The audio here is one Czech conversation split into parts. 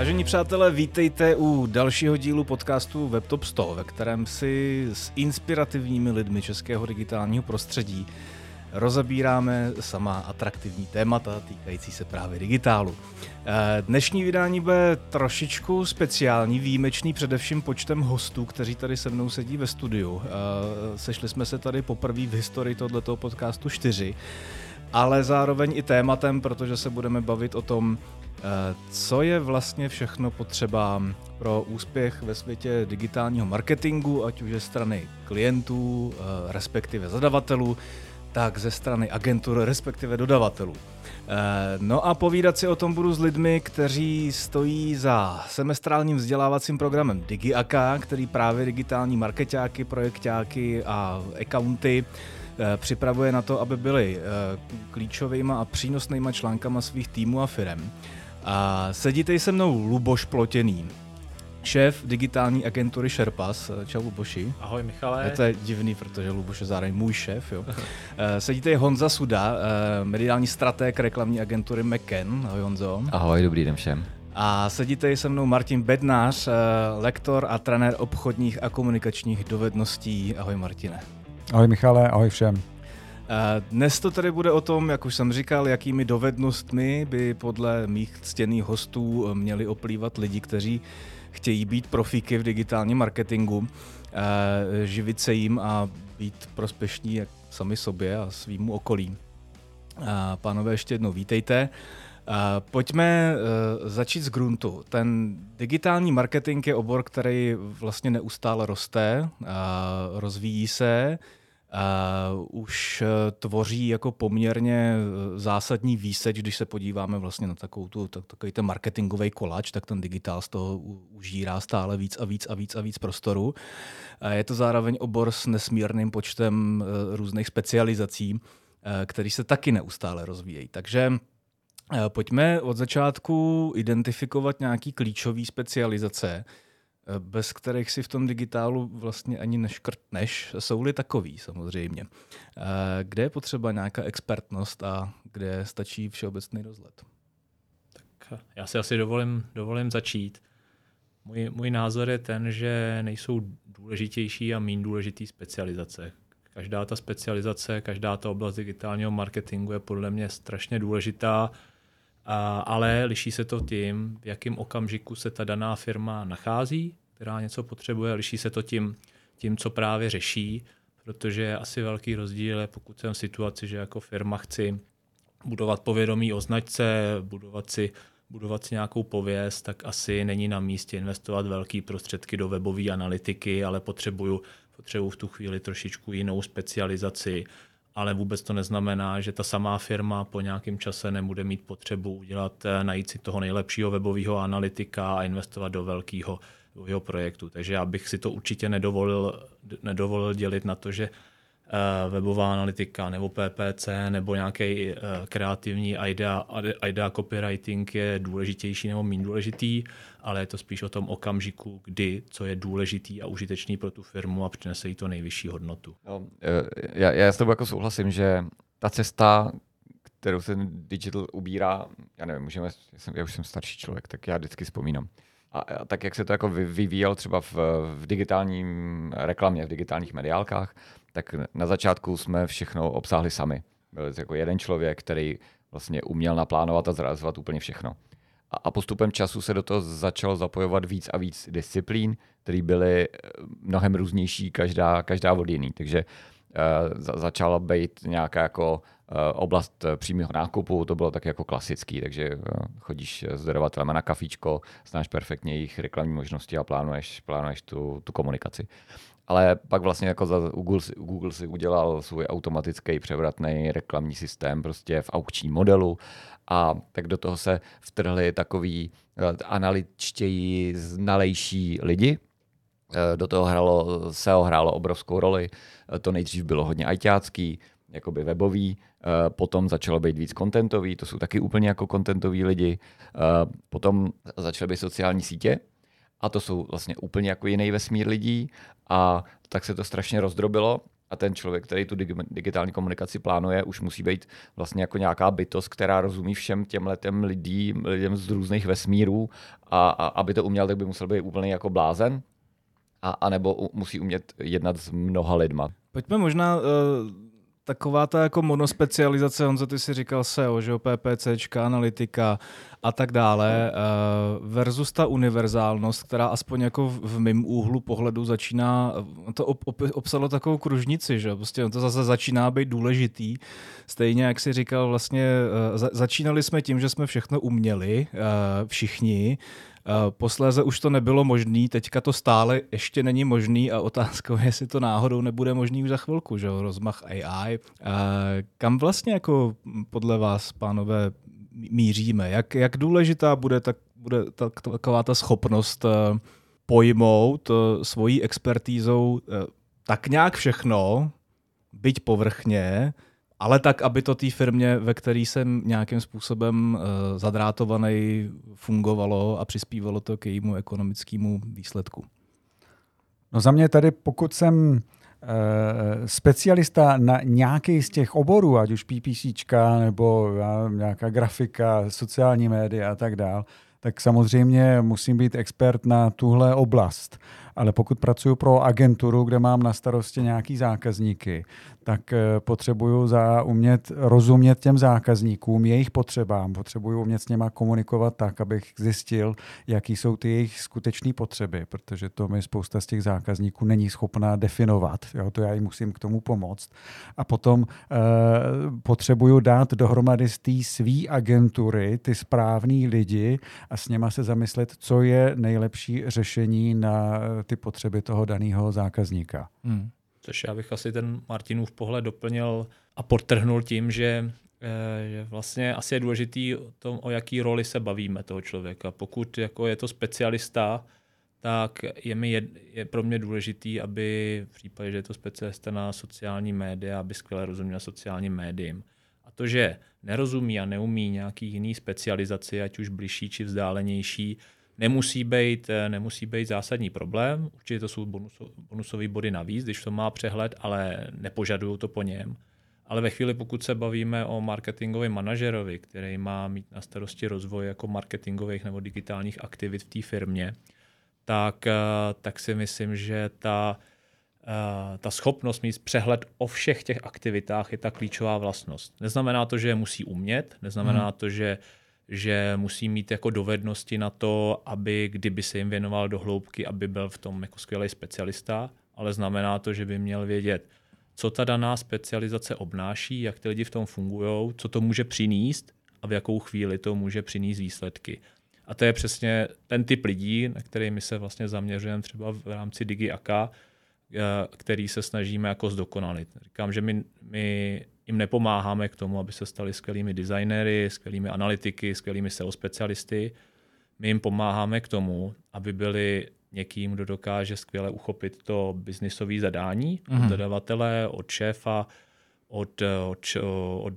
Vážení přátelé, vítejte u dalšího dílu podcastu WebTop 100, ve kterém si s inspirativními lidmi českého digitálního prostředí rozebíráme sama atraktivní témata týkající se právě digitálu. Eh, dnešní vydání bude trošičku speciální, výjimečný především počtem hostů, kteří tady se mnou sedí ve studiu. Eh, sešli jsme se tady poprvé v historii tohoto podcastu čtyři, ale zároveň i tématem, protože se budeme bavit o tom, co je vlastně všechno potřeba pro úspěch ve světě digitálního marketingu, ať už ze strany klientů, respektive zadavatelů, tak ze strany agentur, respektive dodavatelů. Eh, no a povídat si o tom budu s lidmi, kteří stojí za semestrálním vzdělávacím programem DigiAka, který právě digitální marketáky, projektáky a accounty eh, připravuje na to, aby byli eh, klíčovými a přínosnýma článkama svých týmů a firm. A sedíte se mnou Luboš Plotěný, šéf digitální agentury Sherpas. Čau Luboši. Ahoj Michale. Je to je divný, protože Luboš je zároveň můj šéf. Jo. Eh, sedíte je Honza Suda, eh, mediální strateg reklamní agentury McKen. Ahoj Honzo. Ahoj, dobrý den všem. A sedíte se mnou Martin Bednář, eh, lektor a trenér obchodních a komunikačních dovedností. Ahoj Martine. Ahoj Michale, ahoj všem. Dnes to tedy bude o tom, jak už jsem říkal, jakými dovednostmi by podle mých ctěných hostů měli oplývat lidi, kteří chtějí být profíky v digitálním marketingu, eh, živit se jim a být prospěšní jak sami sobě a svýmu okolí. Pánové, ještě jednou vítejte. Pojďme eh, začít z gruntu. Ten digitální marketing je obor, který vlastně neustále roste, rozvíjí se, Uh, už uh, tvoří jako poměrně uh, zásadní výseč, když se podíváme vlastně na takovou tu, tak, takový ten marketingový kolač, tak ten digitál z toho užírá stále víc a víc a víc a víc prostoru. Uh, je to zároveň obor s nesmírným počtem uh, různých specializací, uh, který se taky neustále rozvíjejí. Takže pojďme od začátku identifikovat nějaký klíčové specializace, Eh, bez kterých si v tom digitálu vlastně ani neškrtneš, jsou-li takový samozřejmě. Eh, kde je potřeba nějaká expertnost a kde stačí všeobecný rozhled? Tak eh, já si asi dovolím, dovolím začít. Můj, můj názor je ten, že nejsou důležitější a méně důležitý specializace. Každá ta specializace, každá ta oblast digitálního marketingu je podle mě strašně důležitá, ale liší se to tím, v jakém okamžiku se ta daná firma nachází, která něco potřebuje, liší se to tím, tím, co právě řeší, protože je asi velký rozdíl, pokud jsem v situaci, že jako firma chci budovat povědomí o značce, budovat si, budovat si nějakou pověst, tak asi není na místě investovat velké prostředky do webové analytiky, ale potřebuju, potřebuju v tu chvíli trošičku jinou specializaci, ale vůbec to neznamená, že ta samá firma po nějakém čase nebude mít potřebu udělat, eh, najít si toho nejlepšího webového analytika a investovat do velkého jeho projektu. Takže já bych si to určitě nedovolil, nedovolil dělit na to, že webová analytika nebo PPC nebo nějaký uh, kreativní idea, idea copywriting je důležitější nebo méně důležitý, ale je to spíš o tom okamžiku, kdy, co je důležitý a užitečný pro tu firmu a přinese jí to nejvyšší hodnotu. No, já, já s tebou jako souhlasím, že ta cesta, kterou se digital ubírá, já nevím, můžeme, já, jsem, já už jsem starší člověk, tak já vždycky vzpomínám a, a tak, jak se to jako vyvíjelo třeba v, v digitálním reklamě, v digitálních mediálkách, tak na začátku jsme všechno obsáhli sami. Byl jako jeden člověk, který vlastně uměl naplánovat a zrealizovat úplně všechno. A, a postupem času se do toho začalo zapojovat víc a víc disciplín, které byly eh, mnohem různější, každá, každá od jiný. Takže uh, za, začala být nějaká jako Eh, oblast přímého nákupu, to bylo tak jako klasický, takže chodíš s dodavatelem na kafíčko, znáš perfektně jejich reklamní možnosti a plánuješ, plánuješ tu, tu komunikaci. Ale pak vlastně jako za Google, si, Google si udělal svůj automatický převratný reklamní systém prostě v aukčním modelu a tak do toho se vtrhli takový analytičtěji znalejší lidi, do toho hrálo, SEO hrálo obrovskou roli. To nejdřív bylo hodně ajťácký, jakoby webový, eh, potom začalo být víc kontentový, to jsou taky úplně jako kontentoví lidi, eh, potom začaly být sociální sítě, a to jsou vlastně úplně jako jiný vesmír lidí. A tak se to strašně rozdrobilo. A ten člověk, který tu digitální komunikaci plánuje, už musí být vlastně jako nějaká bytost, která rozumí všem těm letem lidí, lidem z různých vesmírů. A, a aby to uměl, tak by musel být úplně jako blázen. A, a nebo musí umět jednat s mnoha lidma. Pojďme možná uh, taková ta jako monospecializace, Honzo, ty si říkal SEO, že jo, PPCčka, analytika a tak dále, uh, versus ta univerzálnost, která aspoň jako v, mém úhlu pohledu začíná, to ob, ob, obsalo takovou kružnici, že prostě to zase začíná být důležitý. Stejně, jak si říkal, vlastně za, začínali jsme tím, že jsme všechno uměli, uh, všichni, Eh, posléze už to nebylo možné, teďka to stále ještě není možný a otázkou je, jestli to náhodou nebude možný už za chvilku, že rozmach AI. Eh, kam vlastně jako podle vás, pánové, míříme? Jak, jak důležitá bude, tak, bude tak, taková ta schopnost eh, pojmout svojí expertízou tak nějak všechno, byť povrchně, ale tak, aby to té firmě, ve které jsem nějakým způsobem uh, zadrátovaný, fungovalo a přispívalo to k jejímu ekonomickému výsledku. No za mě tady, pokud jsem uh, specialista na nějaký z těch oborů, ať už PPC nebo nějaká grafika, sociální média a tak dál, tak samozřejmě musím být expert na tuhle oblast ale pokud pracuji pro agenturu, kde mám na starosti nějaký zákazníky, tak eh, potřebuju za umět rozumět těm zákazníkům, jejich potřebám, potřebuju umět s něma komunikovat tak, abych zjistil, jaký jsou ty jejich skutečné potřeby, protože to mi spousta z těch zákazníků není schopná definovat. Jo, to já jim musím k tomu pomoct. A potom eh, potřebuju dát dohromady z té své agentury ty správný lidi a s něma se zamyslet, co je nejlepší řešení na ty potřeby toho daného zákazníka. Hmm. Což já bych asi ten Martinův pohled doplnil a podtrhnul tím, že, eh, že vlastně asi je důležitý o tom, o jaký roli se bavíme toho člověka. Pokud jako je to specialista, tak je, mi jed, je pro mě důležitý, aby v případě, že je to specialista na sociální média, aby skvěle rozuměl sociálním médiím. A to, že nerozumí a neumí nějaký jiný specializaci, ať už bližší či vzdálenější, nemusí být, eh, nemusí být zásadní problém. Určitě to jsou bonusové bonusové body navíc, když to má přehled, ale nepožadují to po něm. Ale ve chvíli, pokud se bavíme o marketingovém manažerovi, který má mít na starosti rozvoj jako marketingových nebo digitálních aktivit v té firmě, tak, eh, tak si myslím, že ta, eh, ta schopnost mít přehled o všech těch aktivitách je ta klíčová vlastnost. Neznamená to, že je musí umět, neznamená hmm. to, že že musí mít jako dovednosti na to, aby kdyby se jim věnoval do hloubky, aby byl v tom jako skvělý specialista, ale znamená to, že by měl vědět, co ta daná specializace obnáší, jak ty lidi v tom fungují, co to může přinést a v jakou chvíli to může přinést výsledky. A to je přesně ten typ lidí, na který my se vlastně zaměřujeme třeba v rámci DigiAka, eh, který se snažíme jako zdokonalit. Říkám, že my, my jim nepomáháme k tomu, aby se stali skvělými designéry, skvělými analytiky, skvělými SEO specialisty. My jim pomáháme k tomu, aby byli někým, kdo dokáže skvěle uchopit to biznisové zadání mm-hmm. od mhm. dodavatele, od šéfa, od, od, od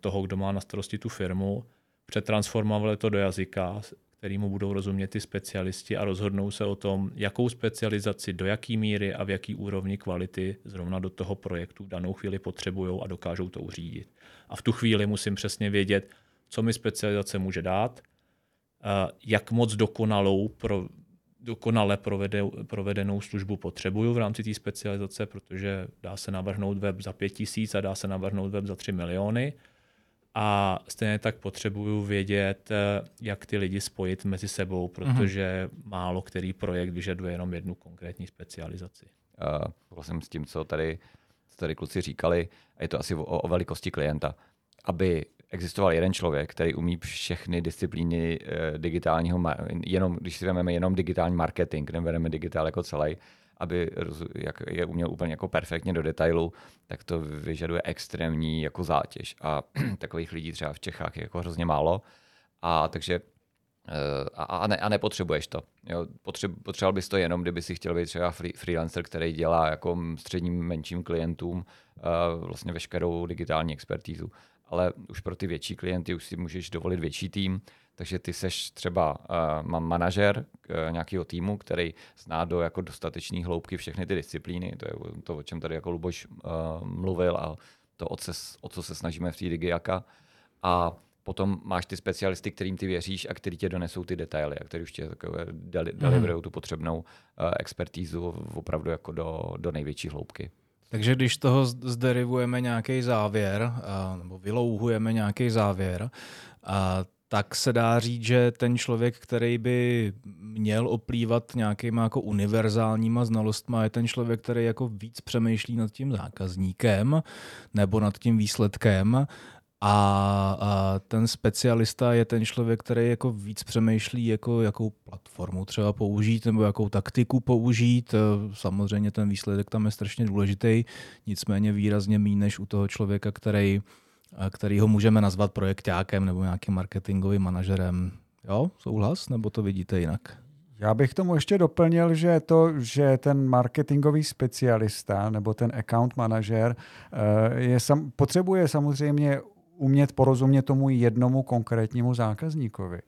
toho, kdo má na starosti tu firmu, přetransformovali to do jazyka, kterýmu budou rozumět ty specialisti a rozhodnou se o tom, jakou specializaci, do jaký míry a v jaký úrovni kvality zrovna do toho projektu v danou chvíli potřebují a dokážou to uřídit. A v tu chvíli musím přesně vědět, co mi specializace může dát, jak moc dokonalou pro, dokonale provede, provedenou službu potřebuju v rámci té specializace, protože dá se navrhnout web za pět tisíc a dá se navrhnout web za tři miliony a stejně tak potřebuju vědět, eh, jak ty lidi spojit mezi sebou, protože mm-hmm. málo který projekt vyžaduje jenom jednu konkrétní specializaci. Uh, vlastně s tím, co tady, co tady kluci říkali, je to asi o, o velikosti klienta. Aby existoval jeden člověk, který umí všechny disciplíny uh, digitálního, jenom, když si vezmeme jenom digitální marketing, nebereme digitál jako celý, aby jak je uměl úplně jako perfektně do detailu, tak to vyžaduje extrémní jako zátěž. A takových lidí třeba v Čechách je jako hrozně málo. A takže eh, a, a, ne, a nepotřebuješ to. Jo, potřeb, potřeboval bys to jenom, kdyby si chtěl být třeba free, freelancer, který dělá jako středním menším klientům uh, vlastně veškerou digitální expertízu. Ale už pro ty větší klienty už si můžeš dovolit větší tým, takže ty seš třeba uh, mám manažer uh, nějakého týmu, který zná do jako dostatečné hloubky všechny ty disciplíny, to je to, o čem tady jako Luboš uh, mluvil a to, o co, o co se snažíme v té Digiaka. A potom máš ty specialisty, kterým ty věříš a který tě donesou ty detaily a který už tě takové mhm. deliverují tu potřebnou uh, expertízu opravdu jako do, do největší hloubky. Takže když toho zderivujeme nějaký závěr, nebo vylouhujeme nějaký závěr, tak se dá říct, že ten člověk, který by měl oplývat nějakýma jako univerzálníma znalostma, je ten člověk, který jako víc přemýšlí nad tím zákazníkem nebo nad tím výsledkem a, a ten specialista je ten člověk, který jako víc přemýšlí, jako, jakou platformu třeba použít nebo jakou taktiku použít. Samozřejmě ten výsledek tam je strašně důležitý, nicméně výrazně méně než u toho člověka, který který ho můžeme nazvat projektákem nebo nějakým marketingovým manažerem. Jo, souhlas, nebo to vidíte jinak? Já bych tomu ještě doplnil, že to, že ten marketingový specialista nebo ten account manažer eh, je sam, potřebuje samozřejmě umět porozumět tomu jednomu konkrétnímu zákazníkovi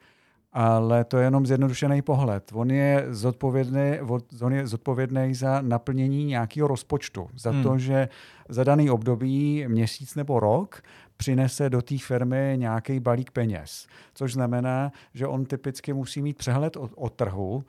ale to je jenom zjednodušený pohled. On je zodpovědný, on je zodpovědný za naplnění nějakého rozpočtu, za hmm. to, že za daný období, měsíc nebo rok, přinese do té firmy nějaký balík peněz. Což znamená, že on typicky musí mít přehled o, o trhu, uh,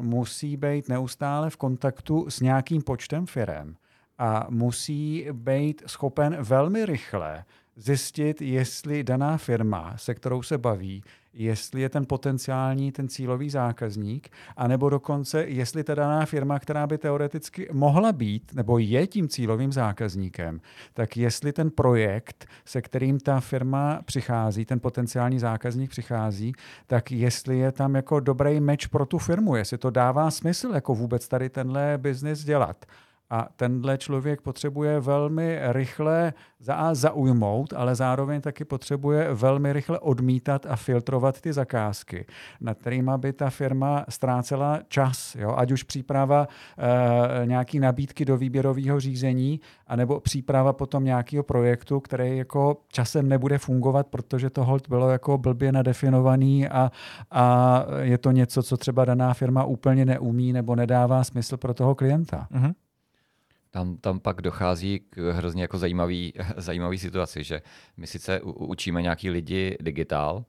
musí být neustále v kontaktu s nějakým počtem firm a musí být schopen velmi rychle zjistit, jestli daná firma, se kterou se baví, jestli je ten potenciální, ten cílový zákazník, anebo dokonce, jestli ta daná firma, která by teoreticky mohla být, nebo je tím cílovým zákazníkem, tak jestli ten projekt, se kterým ta firma přichází, ten potenciální zákazník přichází, tak jestli je tam jako dobrý meč pro tu firmu, jestli to dává smysl jako vůbec tady tenhle biznis dělat. A tenhle člověk potřebuje velmi rychle za A zaujmout, ale zároveň taky potřebuje velmi rychle odmítat a filtrovat ty zakázky, nad kterými by ta firma ztrácela čas. Jo? Ať už příprava e, nějaký nabídky do výběrového řízení, anebo příprava potom nějakého projektu, který jako časem nebude fungovat, protože to hold bylo jako blbě nadefinovaný a, a je to něco, co třeba daná firma úplně neumí nebo nedává smysl pro toho klienta. Mm-hmm tam, tam pak dochází k hrozně jako zajímavý, zajímavý situaci, že my sice učíme nějaký lidi digitál,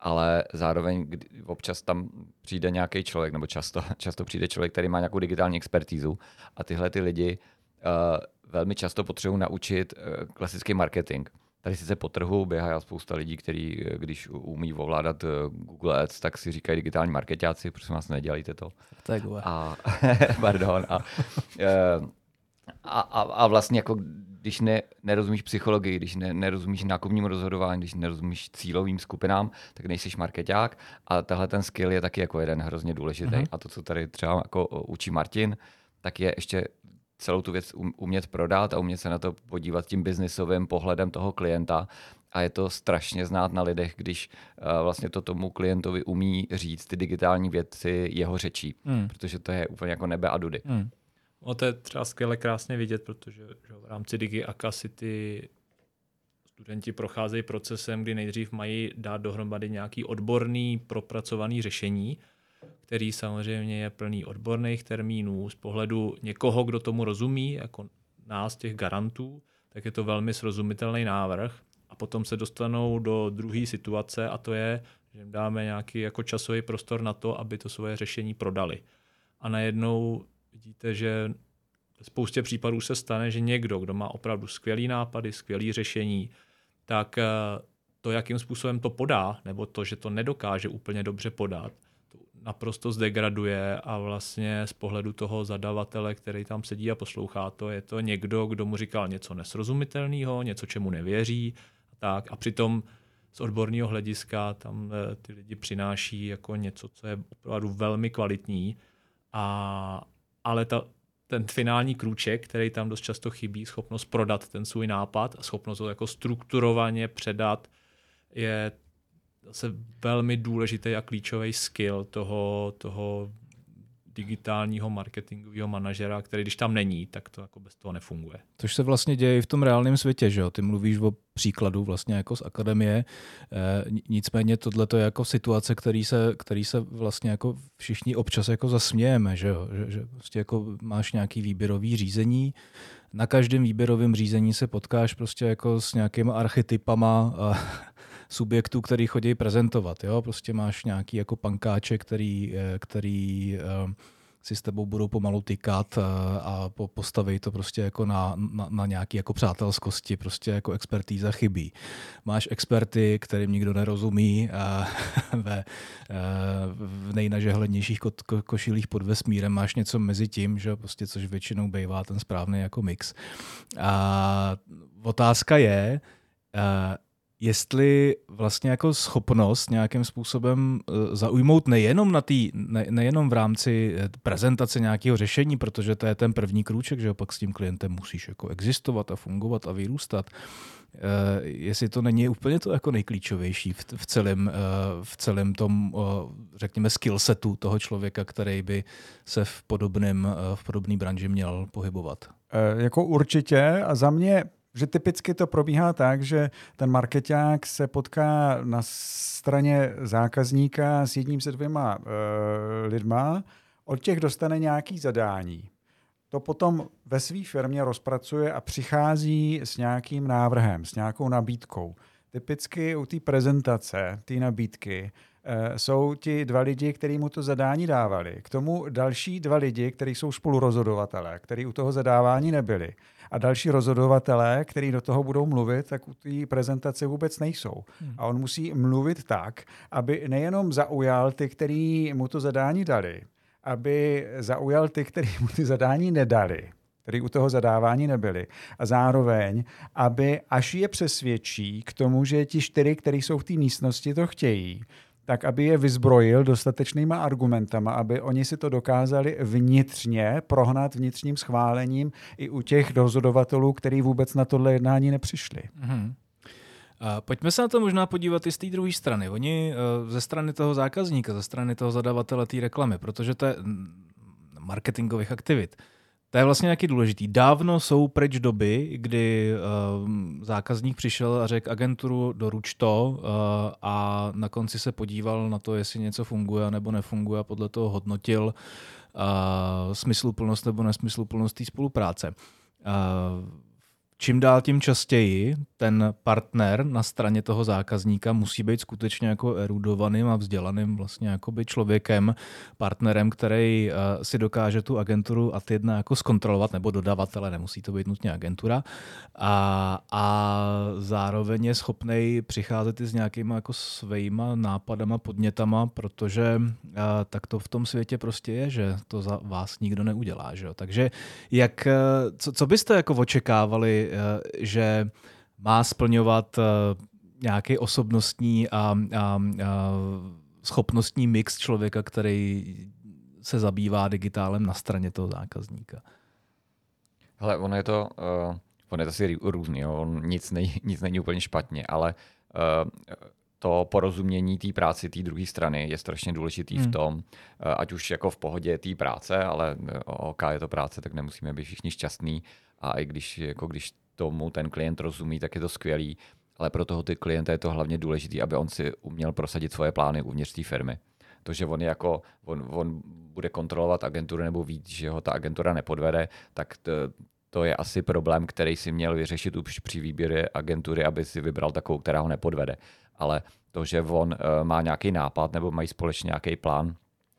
ale zároveň občas tam přijde nějaký člověk, nebo často, často přijde člověk, který má nějakou digitální expertízu a tyhle ty lidi uh, velmi často potřebují naučit uh, klasický marketing. Tady sice po trhu běhá spousta lidí, kteří, eh, když umí ovládat Google Ads, tak si říkají digitální marketáci, prosím vás, nedělejte to. Tak a, pardon. A, uh, a, a, a vlastně jako když ne, nerozumíš psychologii, když ne, nerozumíš nákupnímu rozhodování, když nerozumíš cílovým skupinám, tak nejsi marketák a tahle ten skill je taky jako jeden hrozně důležitý. Uh-huh. A to, co tady třeba jako učí Martin, tak je ještě celou tu věc um, umět prodat a umět se na to podívat tím biznisovým pohledem toho klienta. A je to strašně znát na lidech, když uh, vlastně to tomu klientovi umí říct ty digitální věci jeho řečí, hmm. protože to je úplně jako nebe a dudy. Hmm. No to je třeba skvěle krásně vidět, protože že v rámci Digi Aka ty studenti procházejí procesem, kdy nejdřív mají dát dohromady nějaký odborný, propracovaný řešení, který samozřejmě je plný odborných termínů z pohledu někoho, kdo tomu rozumí, jako nás, těch garantů, tak je to velmi srozumitelný návrh. A potom se dostanou do druhé situace a to je, že jim dáme nějaký jako časový prostor na to, aby to svoje řešení prodali. A najednou vidíte, že v spoustě případů se stane, že někdo, kdo má opravdu skvělý nápady, skvělý řešení, tak eh, to, jakým způsobem to podá, nebo to, že to nedokáže úplně dobře podat, to naprosto zdegraduje a vlastně z pohledu toho zadavatele, který tam sedí a poslouchá to, je to někdo, kdo mu říkal něco nesrozumitelného, něco, čemu nevěří. Tak. A přitom z odborného hlediska tam eh, ty lidi přináší jako něco, co je opravdu velmi kvalitní a ale ta, ten finální krůček, který tam dost často chybí, schopnost prodat ten svůj nápad a schopnost ho jako strukturovaně předat, je zase velmi důležitý a klíčový skill toho, toho digitálního marketingového manažera, který když tam není, tak to jako bez toho nefunguje. Což se vlastně děje i v tom reálném světě, že jo? Ty mluvíš o příkladu vlastně jako z akademie, e, nicméně tohle je jako situace, který se, který se vlastně jako všichni občas jako zasmějeme, že jo? Že, že prostě jako máš nějaký výběrový řízení, na každém výběrovém řízení se potkáš prostě jako s nějakýma archetypama a subjektů, který chodí prezentovat. Jo? Prostě máš nějaký jako pankáče, který, eh, který eh, si s tebou budou pomalu tykat eh, a postaví to prostě jako na, na, na nějaký jako přátelskosti, prostě jako expertíza chybí. Máš experty, kterým nikdo nerozumí a ve, v nejnažehlednějších ko, ko, košilích pod vesmírem máš něco mezi tím, že prostě, což většinou bývá ten správný jako mix. A otázka je, jestli vlastně jako schopnost nějakým způsobem eh, zaujmout nejenom, na tý, ne, nejenom v rámci eh, prezentace nějakého řešení, protože to je ten první krůček, že opak s tím klientem musíš jako existovat a fungovat a vyrůstat, Uh, jestli to není úplně to jako nejklíčovější v, v, celém, v celém tom, řekněme, skillsetu toho člověka, který by se v podobném, v podobné branži měl pohybovat. Jako určitě a za mě že typicky to probíhá tak, že ten marketák se potká na straně zákazníka s jedním se dvěma uh, lidma, od těch dostane nějaký zadání. To potom ve své firmě rozpracuje a přichází s nějakým návrhem, s nějakou nabídkou. Typicky u té prezentace, té nabídky, uh, jsou ti dva lidi, kteří mu to zadání dávali. K tomu další dva lidi, kteří jsou spolurozhodovatelé, kteří u toho zadávání nebyli a další rozhodovatelé, kteří do toho budou mluvit, tak u té prezentace vůbec nejsou. Hmm. A on musí mluvit tak, aby nejenom zaujal ty, kteří mu to zadání dali, aby zaujal ty, kteří mu ty zadání nedali, který u toho zadávání nebyli. A zároveň, aby až je přesvědčí k tomu, že ti čtyři, kteří jsou v té místnosti, to chtějí, tak aby je vyzbrojil dostatečnýma argumentama, aby oni si to dokázali vnitřně prohnat vnitřním schválením i u těch rozhodovatelů, kteří vůbec na tohle jednání nepřišli. Mm-hmm. A pojďme se na to možná podívat i z té druhé strany. Oni eh, ze strany toho zákazníka, ze strany toho zadavatele té reklamy, protože to je mm, marketingových aktivit. To je vlastně nějaký důležitý. Dávno jsou pryč doby, kdy uh, zákazník přišel a řekl agenturu doruč to uh, a na konci se podíval na to, jestli něco funguje nebo nefunguje a podle toho hodnotil uh, smysluplnost nebo nesmysluplnost té spolupráce. Uh, čím dál tím častěji ten partner na straně toho zákazníka musí být skutečně jako erudovaným a vzdělaným vlastně jakoby člověkem, partnerem, který uh, si dokáže tu agenturu a ty jedna jako zkontrolovat, nebo dodavatele, nemusí to být nutně agentura, a, a zároveň je schopný přicházet i s nějakýma jako svýma nápadama, podnětama, protože uh, tak to v tom světě prostě je, že to za vás nikdo neudělá. Že jo? Takže jak, co, co byste jako očekávali Eh, že má splňovat eh, nějaký osobnostní a, a, a schopnostní mix člověka, který se zabývá digitálem na straně toho zákazníka. Hele, ono je to, uh, ono je to asi různý, jo. On nic, nej, nic není úplně špatně, ale uh, to porozumění té práci té druhé strany je strašně důležitý hmm. v tom, uh, ať už jako v pohodě té práce, ale OK, je to práce, tak nemusíme být všichni šťastní. A i když, jako když tomu ten klient rozumí, tak je to skvělý, ale pro toho ty klienta je to hlavně důležité, aby on si uměl prosadit svoje plány uvnitř té firmy. To, že on, jako, on, on bude kontrolovat agenturu nebo ví, že ho ta agentura nepodvede, tak to, to je asi problém, který si měl vyřešit už při výběru agentury, aby si vybral takovou, která ho nepodvede. Ale to, že on uh, má nějaký nápad nebo mají společně nějaký plán,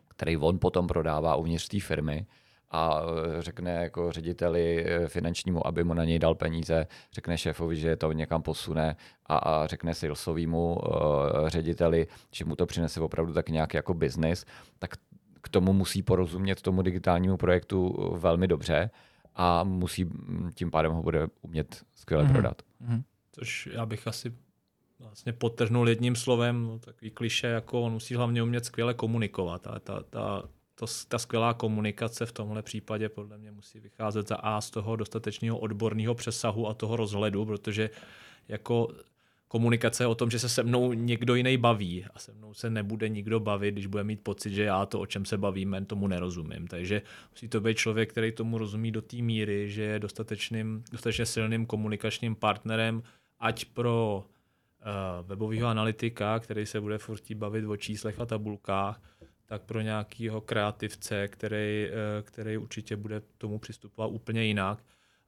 který on potom prodává uvnitř té firmy, a e, řekne jako řediteli e, finančnímu, aby mu na něj dal peníze, řekne šéfovi, že to někam posune a, a řekne salesovému uh, řediteli, že mu to přinese opravdu tak nějaký jako biznis, tak k tomu musí porozumět tomu digitálnímu projektu velmi dobře a musí tím pádem ho bude umět skvěle mm-hmm. prodat. Mm-hmm. Což já bych asi vlastně potrhnul jedním slovem, no, takový kliše, jako on musí hlavně umět skvěle komunikovat. A ta, ta to, ta skvělá komunikace v tomhle případě podle mě musí vycházet za A z toho dostatečného odborného přesahu a toho rozhledu, protože jako komunikace o tom, že se se mnou někdo jiný baví a se mnou se nebude nikdo bavit, když bude mít pocit, že já to, o čem se bavíme, tomu nerozumím. Takže musí to být člověk, který tomu rozumí do té míry, že je dostatečným, dostatečně silným komunikačním partnerem, ať pro uh, webového analytika, který se bude furt bavit o číslech a tabulkách, tak pro nějakého kreativce, který, uh, který určitě bude tomu přistupovat úplně jinak.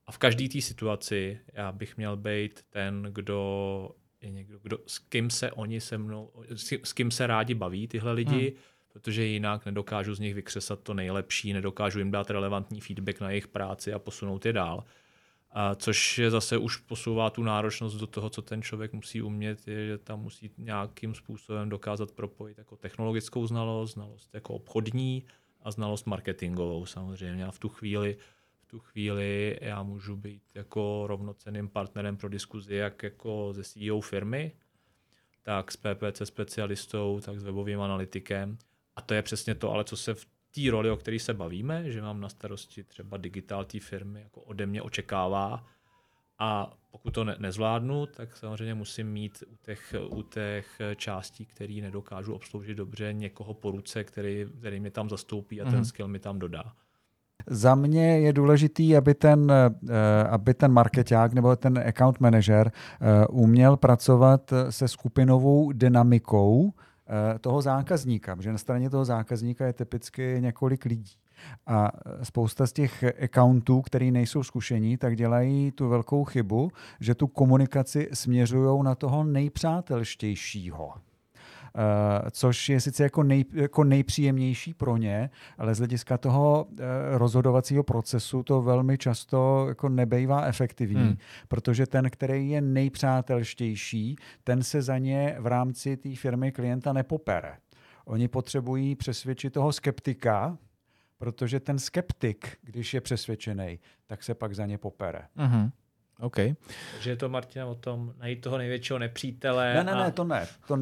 A v každé té situaci já bych měl být ten, kdo je někdo, kdo, s kým se oni se mnou, s, s kým se rádi baví tyhle lidi, hmm. protože jinak nedokážu z nich vykřesat to nejlepší, nedokážu jim dát relevantní feedback na jejich práci a posunout je dál. A což je zase už posouvá tu náročnost do toho, co ten člověk musí umět, je, že tam musí nějakým způsobem dokázat propojit jako technologickou znalost, znalost jako obchodní a znalost marketingovou samozřejmě. A v tu chvíli v tu chvíli já můžu být jako rovnoceným partnerem pro diskuzi, jak jako ze CEO firmy, tak s PPC specialistou, tak s webovým analytikem. A to je přesně to, ale co se v té roli, o které se bavíme, že mám na starosti třeba digitál té firmy, jako ode mě očekává. A pokud to ne- nezvládnu, tak samozřejmě musím mít u těch, u těch částí, které nedokážu obsloužit dobře, někoho po ruce, který, který mě tam zastoupí a mm. ten mhm. skill mi tam dodá. Za mě je důležitý, aby ten, eh, aby ten marketák nebo ten account manager eh, uměl pracovat se skupinovou dynamikou toho zákazníka, protože na straně toho zákazníka je typicky několik lidí. A spousta z těch accountů, který nejsou zkušení, tak dělají tu velkou chybu, že tu komunikaci směřují na toho nejpřátelštějšího. Eh, což je sice jako, nej, jako nejpříjemnější pro ně, ale z hlediska toho uh, rozhodovacího procesu to velmi často jako nebejvá efektivní, hmm. protože ten, který je nejpřátelštější, ten se za ně v rámci té firmy klienta nepopere. Oni potřebují přesvědčit toho skeptika, protože ten skeptik, když je přesvědčený, tak se pak za ně popere. Mm-hmm. OK. Takže je to, Martina, o tom najít toho největšího nepřítele. Ne, ne, a... ne, to ne. To,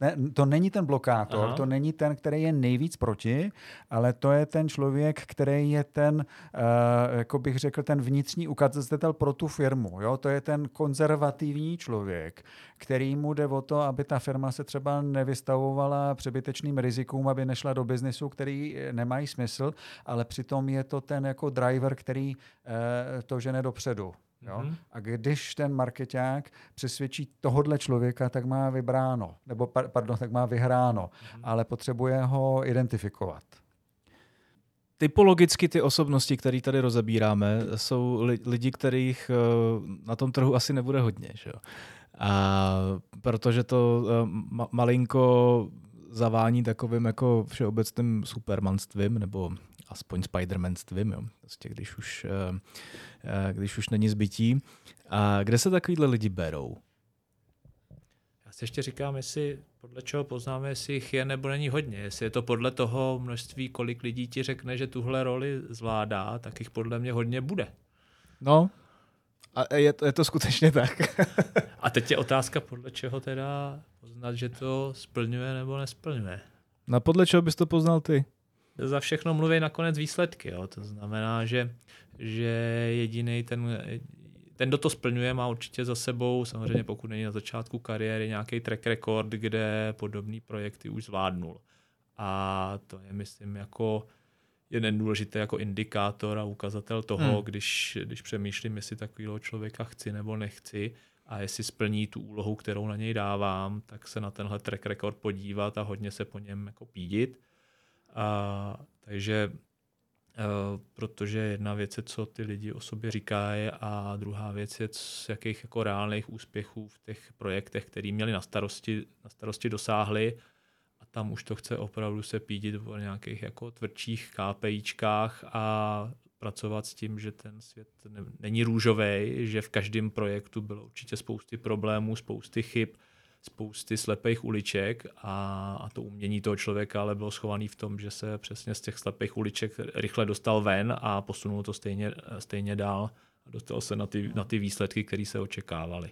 ne, to není ten blokátor, Aha. to není ten, který je nejvíc proti, ale to je ten člověk, který je ten, uh, jako bych řekl, ten vnitřní ukazatel pro tu firmu. Jo? To je ten konzervativní člověk, který mu jde o to, aby ta firma se třeba nevystavovala přebytečným rizikům, aby nešla do biznesu, který nemají smysl, ale přitom je to ten jako driver, který uh, to žene dopředu. Jo? Mm-hmm. A když ten marketák přesvědčí tohodle člověka, tak má vybráno, nebo pardon, tak má vyhráno, mm-hmm. ale potřebuje ho identifikovat. Typologicky ty osobnosti, které tady rozebíráme, jsou lidi, kterých eh, na tom trhu asi nebude hodně. Že? A protože to eh, malinko zavání takovým jako všeobecným supermanstvím, nebo aspoň spidermanstvím, jo. Prostě když už, eh, eh, když už není zbytí. A kde se takovýhle lidi berou? Já si ještě říkám, jestli podle čeho poznáme, jestli jich je nebo není hodně. Jestli je to podle toho množství, kolik lidí ti řekne, že tuhle roli zvládá, tak jich podle mě hodně bude. No, a je to, je to skutečně tak. a teď je otázka, podle čeho teda poznat, že to splňuje nebo nesplňuje. Na podle čeho bys to poznal ty? Za všechno mluví nakonec výsledky. Jo. To znamená, že, že jediný ten, ten, kdo to splňuje, má určitě za sebou, samozřejmě pokud není na začátku kariéry, nějaký track record, kde podobné projekty už zvládnul. A to je, myslím, jako jeden důležitý jako indikátor a ukazatel toho, hmm. když, když přemýšlím, jestli takového člověka chci nebo nechci a jestli splní tu úlohu, kterou na něj dávám, tak se na tenhle track record podívat a hodně se po něm jako pídit. A, takže Uh, protože jedna věc je, co ty lidi o sobě říkají a druhá věc je, z jakých jako reálných úspěchů v těch projektech, který měli na starosti, na starosti dosáhli tam už to chce opravdu se pídit o nějakých jako tvrdších KPIčkách a pracovat s tím, že ten svět ne, není růžový, že v každém projektu bylo určitě spousty problémů, spousty chyb, spousty slepých uliček a, a to umění toho člověka ale bylo schované v tom, že se přesně z těch slepých uliček rychle dostal ven a posunul to stejně, stejně dál a dostal se na ty, na ty výsledky, které se očekávaly.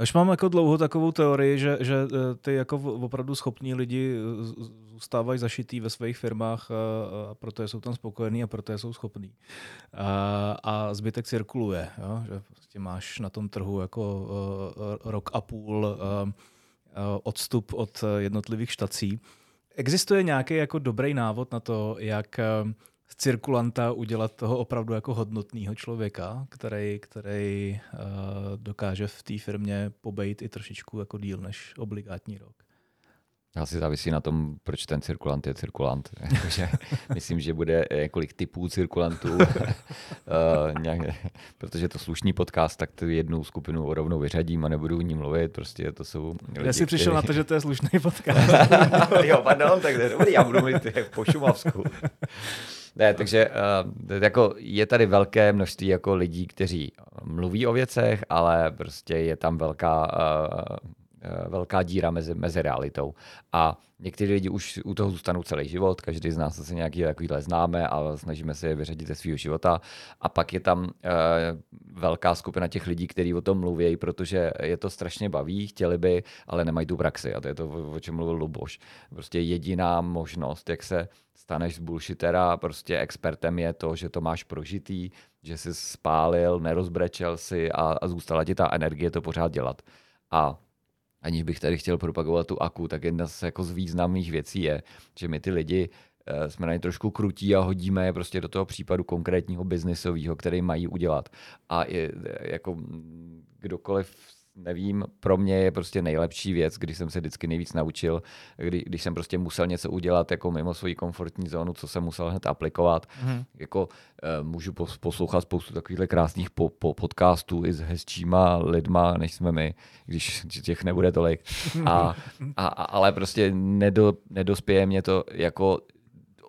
Až mám jako dlouho takovou teorii, že, že eh, ty jako opravdu schopní lidi zůstávají zašitý ve svých firmách a, a proto jsou tam spokojení a proto jsou schopní. A, a zbytek cirkuluje, jo? že prostě máš na tom trhu jako uh, rok a půl uh, uh, odstup od jednotlivých štací. Existuje nějaký jako dobrý návod na to, jak z cirkulanta udělat toho opravdu jako hodnotného člověka, který, který uh, dokáže v té firmě pobejt i trošičku jako díl než obligátní rok. Asi závisí na tom, proč ten cirkulant je cirkulant. myslím, že bude několik typů cirkulantů. uh, nějak, protože to slušný podcast, tak tu jednu skupinu rovnou vyřadím a nebudu o ní mluvit. Prostě to jsou lidi, Já si přišel který... na to, že to je slušný podcast. jo, pardon, tak dobrý, já budu mluvit po šumavsku. Ne, takže uh, jako je tady velké množství jako lidí, kteří mluví o věcech, ale prostě je tam velká uh, velká díra mezi, mezi realitou. A někteří lidi už u toho zůstanou celý život, každý z nás se nějaký takovýhle známe a snažíme se je vyřadit ze svého života. A pak je tam uh, velká skupina těch lidí, kteří o tom mluví, protože je to strašně baví, chtěli by, ale nemají tu praxi. A to je to, o čem mluvil Luboš. Prostě jediná možnost, jak se staneš z bullshitera prostě expertem je to, že to máš prožitý, že jsi spálil, nerozbrečel si a, a zůstala ti ta energie to pořád dělat. A aniž bych tady chtěl propagovat tu aku, tak jedna z, jako z významných věcí je, že my ty lidi eh, jsme na ně trošku krutí a hodíme je prostě do toho případu konkrétního biznisového, který mají udělat. A je, jako kdokoliv nevím, pro mě je prostě nejlepší věc, když jsem se vždycky nejvíc naučil, kdy, když jsem prostě musel něco udělat jako mimo svoji komfortní zónu, co jsem musel hned aplikovat. Mm. Jako uh, můžu poslouchat spoustu takovýchhle krásných po, po podcastů i s hezčíma lidma, než jsme my, když těch nebude tolik. A, a, a, ale prostě nedo, nedospěje mě to jako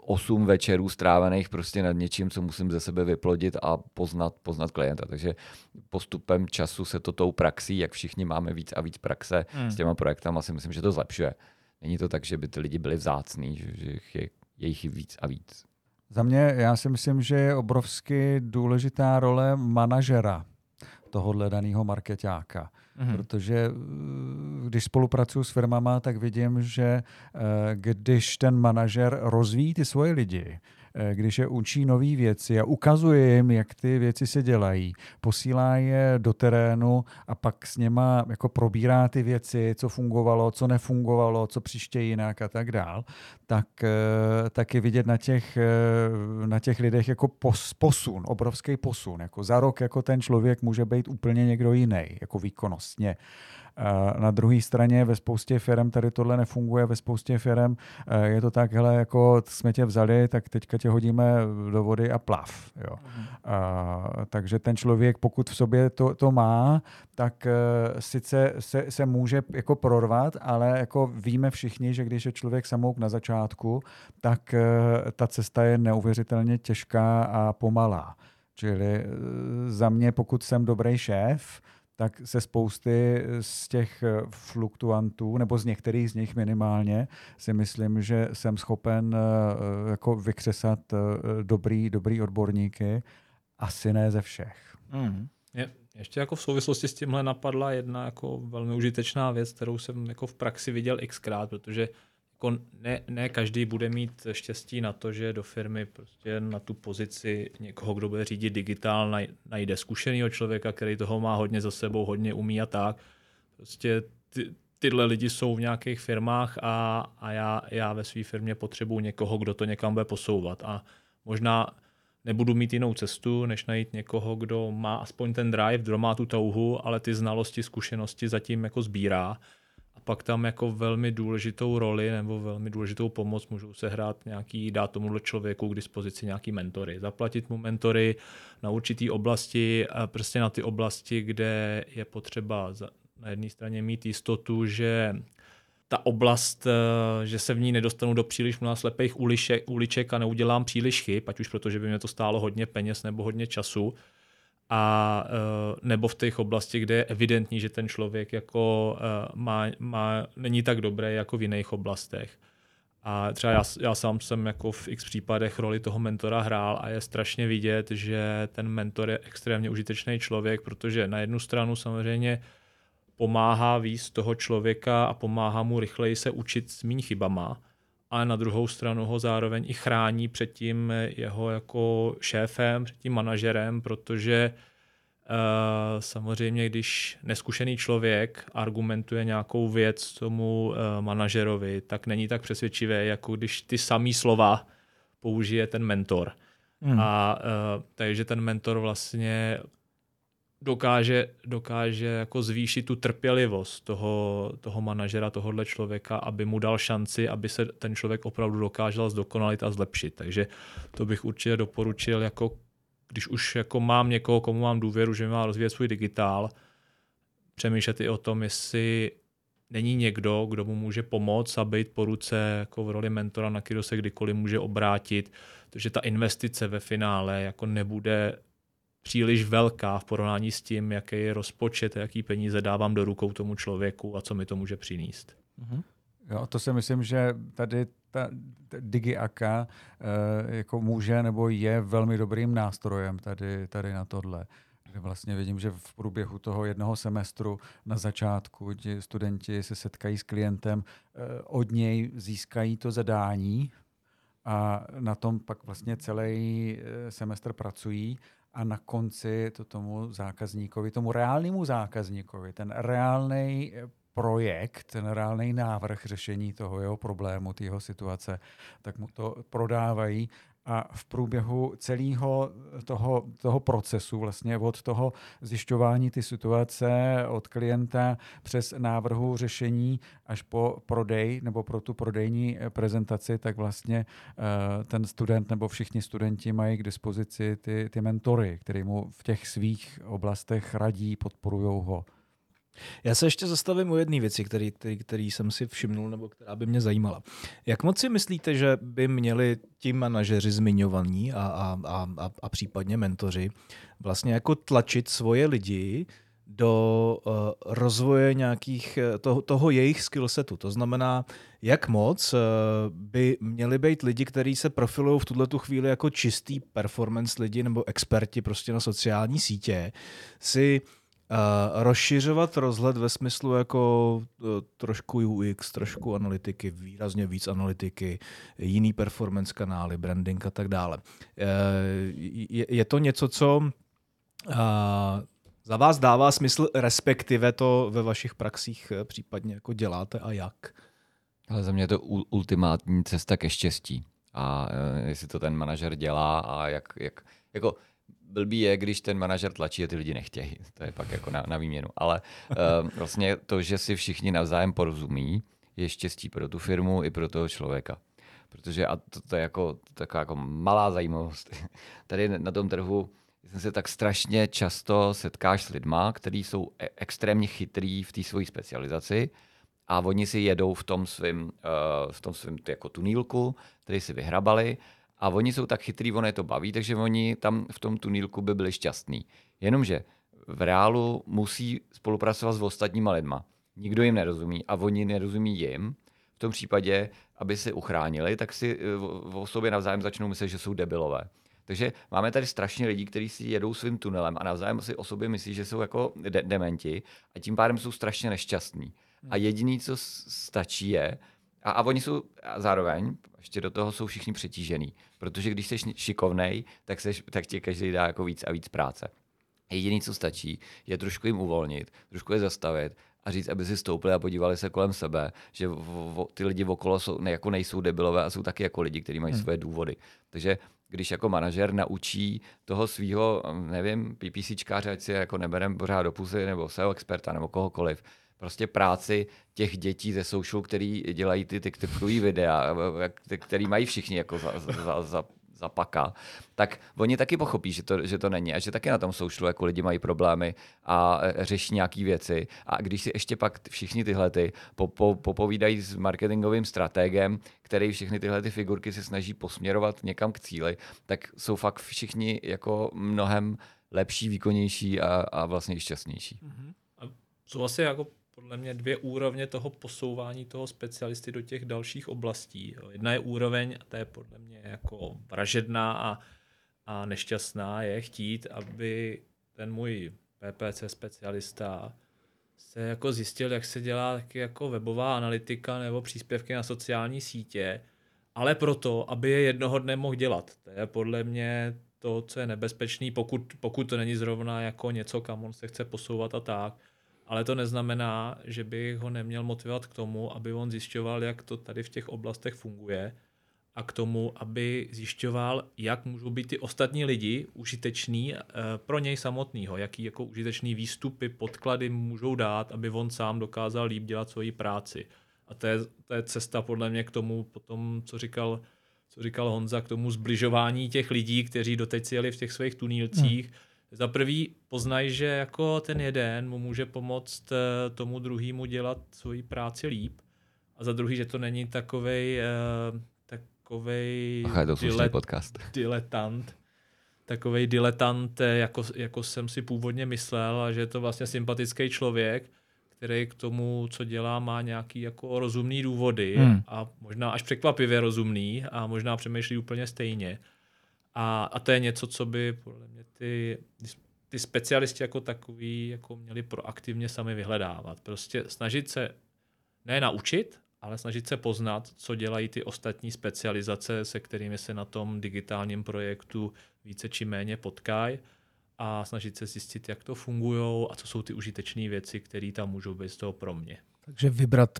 osm večerů strávených prostě nad něčím, co musím ze sebe vyplodit a poznat, poznat klienta. Takže postupem času se to tou praxí, jak všichni máme víc a víc praxe hmm. s těma projektama, si myslím, že to zlepšuje. Není to tak, že by ty lidi byli vzácní, že, že je, je jich víc a víc. Za mě, já si myslím, že je obrovsky důležitá role manažera tohohle daného marketáka. Mm-hmm. Protože eh, když spolupracuji s firmama, tak vidím, že eh, když ten manažer rozvíjí ty svoje lidi, když je učí nové věci a ukazuje jim, jak ty věci se dělají, posílá je do terénu a pak s něma jako probírá ty věci, co fungovalo, co nefungovalo, co příště jinak a tak dál, tak, eh, tak je vidět na těch, eh, na těch lidech jako pos, posun, obrovský posun. Jako za rok jako ten člověk může být úplně někdo jiný, jako výkonnostně. Na druhé straně ve spoustě firm tady tohle nefunguje, ve spoustě firm je to tak, hele, jako jsme tě vzali, tak teďka tě hodíme do vody a plav. Jo. Mhm. A, takže ten člověk, pokud v sobě to, to má, tak uh, sice se, se může jako prorvat, ale jako víme všichni, že když je člověk samouk na začátku, tak uh, ta cesta je neuvěřitelně těžká a pomalá. Čili uh, za mě, pokud jsem dobrý šéf, tak se spousty z těch eh, fluktuantů, nebo z některých z nich minimálně, si myslím, že jsem schopen eh, jako vykřesat eh, dobrý, dobrý odborníky, asi ne ze všech. Mm. Je, ještě jako v souvislosti s tímhle napadla jedna jako velmi užitečná věc, kterou jsem jako v praxi viděl xkrát, protože jako ne, ne každý bude mít štěstí na to, že do firmy prostě na tu pozici někoho, kdo bude řídit digitál, najde zkušeného člověka, který toho má hodně za sebou, hodně umí a tak. Prostě ty, tyhle lidi jsou v nějakých firmách a, a já, já ve své firmě potřebuji někoho, kdo to někam bude posouvat. A možná nebudu mít jinou cestu, než najít někoho, kdo má aspoň ten drive, kdo má tu touhu, ale ty znalosti, zkušenosti zatím jako sbírá pak tam jako velmi důležitou roli nebo velmi důležitou pomoc můžou se hrát nějaký, dát tomu člověku k dispozici nějaký mentory. Zaplatit mu mentory na určitý oblasti, prostě na ty oblasti, kde je potřeba na jedné straně mít jistotu, že ta oblast, eh, že se v ní nedostanu do příliš mnoha slepých uliček a neudělám příliš chyb, ať už protože by mě to stálo hodně peněz nebo hodně času, a uh, nebo v těch oblasti, kde je evidentní, že ten člověk jako uh, má, má, není tak dobrý jako v jiných oblastech. A třeba já, já sám jsem jako v x případech roli toho mentora hrál a je strašně vidět, že ten mentor je extrémně užitečný člověk, protože na jednu stranu samozřejmě pomáhá víc toho člověka a pomáhá mu rychleji se učit s méně chybama, ale na druhou stranu ho zároveň i chrání před tím jeho jako šéfem, před tím manažerem, protože Uh, samozřejmě, když neskušený člověk argumentuje nějakou věc tomu uh, manažerovi, tak není tak přesvědčivé, jako když ty samý slova použije ten mentor. Hmm. A uh, takže ten mentor vlastně dokáže, dokáže jako zvýšit tu trpělivost toho, toho manažera, tohohle člověka, aby mu dal šanci, aby se ten člověk opravdu dokázal zdokonalit a zlepšit. Takže to bych určitě doporučil, jako když už jako mám někoho, komu mám důvěru, že má rozvíjet svůj digitál, přemýšlet i o tom, jestli není někdo, kdo mu může pomoct a být po ruce jako v roli mentora, na kterého se kdykoliv může obrátit, protože ta investice ve finále jako nebude příliš velká v porovnání s tím, jaký je rozpočet, jaký peníze dávám do rukou tomu člověku a co mi to může přinést. Mm-hmm. Jo, to si myslím, že tady ta, DigiAka uh, jako může nebo je velmi dobrým nástrojem tady, tady na tohle. Vlastně vidím, že v průběhu toho jednoho semestru na začátku ti studenti se setkají s klientem, uh, od něj získají to zadání a na tom pak vlastně celý eh, semestr pracují a na konci to tomu zákazníkovi, tomu reálnému zákazníkovi, ten reálný projekt, ten reálný návrh řešení toho jeho problému, té jeho situace, tak mu to prodávají a v průběhu celého toho, toho procesu, vlastně od toho zjišťování ty situace od klienta přes návrhu řešení až po prodej nebo pro tu prodejní prezentaci, tak vlastně uh, ten student nebo všichni studenti mají k dispozici ty, ty mentory, který mu v těch svých oblastech radí, podporují ho. Já se ještě zastavím u jedné věci, který, který, který jsem si všimnul, nebo která by mě zajímala. Jak moc si myslíte, že by měli ti manažeři zmiňovaní a, a, a, a případně mentoři vlastně jako tlačit svoje lidi do uh, rozvoje nějakých eh, toho, toho jejich skillsetu. To znamená, jak moc uh, by měli být lidi, kteří se profilují v tuhle chvíli jako čistý performance lidi nebo experti prostě na sociální sítě, si uh, Uh, rozšiřovat rozhled ve smyslu jako uh, trošku UX, trošku analytiky, výrazně víc analytiky, jiný performance kanály, branding a tak dále. Uh, je, je to něco, co za vás dává smysl, respektive to ve vašich praxích případně jako děláte a jak? Ale za mě je to ultimátní cesta ke štěstí. A jestli to ten manažer dělá a jak, jak jako blbý je, když ten manažer tlačí a ty lidi nechtějí. To je pak jako na, na výměnu. Ale uh, vlastně to, že si všichni navzájem porozumí, je štěstí pro tu firmu i pro toho člověka. Protože a to, to je jako taková jako malá zajímavost. Tady na tom trhu jsem se tak strašně často setkáš s lidma, kteří jsou e- extrémně chytrý v té své specializaci a oni si jedou v tom svém uh, v tom svým jako tunílku, který si vyhrabali a oni jsou tak chytrý, ono je to baví, takže oni tam v tom tunílku by byli šťastní. Jenomže v reálu musí spolupracovat s ostatníma lidma. Nikdo jim nerozumí a oni nerozumí jim. V tom případě, aby se uchránili, tak si eh, o sobě navzájem začnou myslet, že jsou debilové. Takže máme tady strašně lidí, kteří si jedou svým tunelem a navzájem si o sobě myslí, že jsou jako de- dementi a tím pádem jsou strašně nešťastní. A jediný, co stačí, je, a, a oni jsou a zároveň, ještě do toho jsou všichni přetížený, protože když jsi šikovnej, tak, seš, tak ti každý dá jako víc a víc práce. Jediný, co stačí, je trošku jim uvolnit, trošku je zastavit a říct, aby si stoupili a podívali se kolem sebe, že v, v, ty lidi okolo jsou, ne, jako nejsou debilové a jsou taky jako lidi, kteří mají hmm. své důvody. Takže když jako manažer naučí toho svého, nevím, PPCčkáře, ať si jako neberem pořád do pusy, nebo SEO experta, nebo kohokoliv, prostě práci těch dětí ze social, který dělají ty TikTokové videa, který mají všichni jako za, za, za, za paka, tak oni taky pochopí, že to, že to není a že taky na tom socialu jako lidi mají problémy a řeší nějaké věci. A když si ještě pak všichni tyhle ty popo, popovídají s marketingovým strategem, který všechny tyhle ty figurky se snaží posměrovat někam k cíli, tak jsou fakt všichni jako mnohem lepší, výkonnější a, a vlastně i šťastnější. Mm-hmm. A co asi jako podle mě dvě úrovně toho posouvání toho specialisty do těch dalších oblastí. Jedna je úroveň, a to je podle mě jako vražedná a, a nešťastná, je chtít, aby ten můj PPC specialista se jako zjistil, jak se dělá taky jako webová analytika nebo příspěvky na sociální sítě, ale proto, aby je jednoho dne mohl dělat. To je podle mě to, co je nebezpečný, pokud, pokud to není zrovna jako něco, kam on se chce posouvat a tak. Ale to neznamená, že bych ho neměl motivovat k tomu, aby on zjišťoval, jak to tady v těch oblastech funguje a k tomu, aby zjišťoval, jak můžou být ty ostatní lidi užiteční eh, pro něj samotného, jaký jako užitečný výstupy, podklady můžou dát, aby on sám dokázal líp dělat svoji práci. A to je, to je cesta podle mě k tomu, potom, co říkal, co říkal Honza, k tomu zbližování těch lidí, kteří doteď jeli v těch svých tunílcích. Hmm. Za prvý poznají, že jako ten jeden mu může pomoct eh, tomu druhému dělat svoji práci líp. A za druhý, že to není takovej, eh, takovej Ach, je to dilet, podcast. diletant, takovej diletant, jako, jako jsem si původně myslel a že je to vlastně sympatický člověk, který k tomu, co dělá, má nějaký jako rozumný důvody hmm. a možná až překvapivě rozumný a možná přemýšlí úplně stejně. A, a to je něco, co by podle mě ty, ty specialisti jako takový jako měli proaktivně sami vyhledávat. Prostě snažit se ne naučit, ale snažit se poznat, co dělají ty ostatní specializace, se kterými se na tom digitálním projektu více či méně potkají a snažit se zjistit, jak to funguje a co jsou ty užitečné věci, které tam můžou být z toho pro mě. Takže vybrat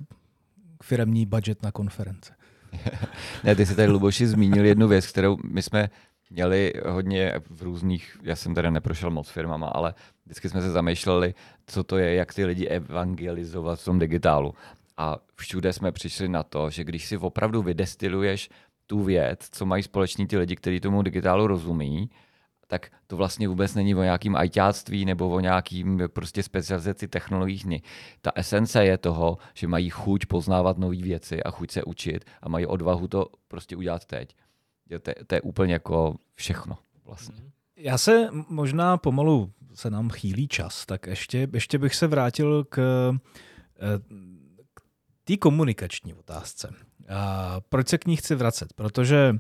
firemní budget na konference. ne, ty jsi tady, Luboši, zmínil jednu věc, kterou my jsme měli hodně v různých, já jsem tady neprošel moc firmama, ale vždycky jsme se zamýšleli, co to je, jak ty lidi evangelizovat v tom digitálu. A všude jsme přišli na to, že když si opravdu vydestiluješ tu věc, co mají společný ty lidi, kteří tomu digitálu rozumí, tak to vlastně vůbec není o nějakým ajťáctví nebo o nějakým prostě specializaci technologií. Ta esence je toho, že mají chuť poznávat nové věci a chuť se učit a mají odvahu to prostě udělat teď. To, to je úplně jako všechno vlastně. Mhm. Já se možná pomalu se nám chýlí čas, tak ještě, ještě bych se vrátil k, eh, té komunikační otázce. A proč se k ní chci vracet? Protože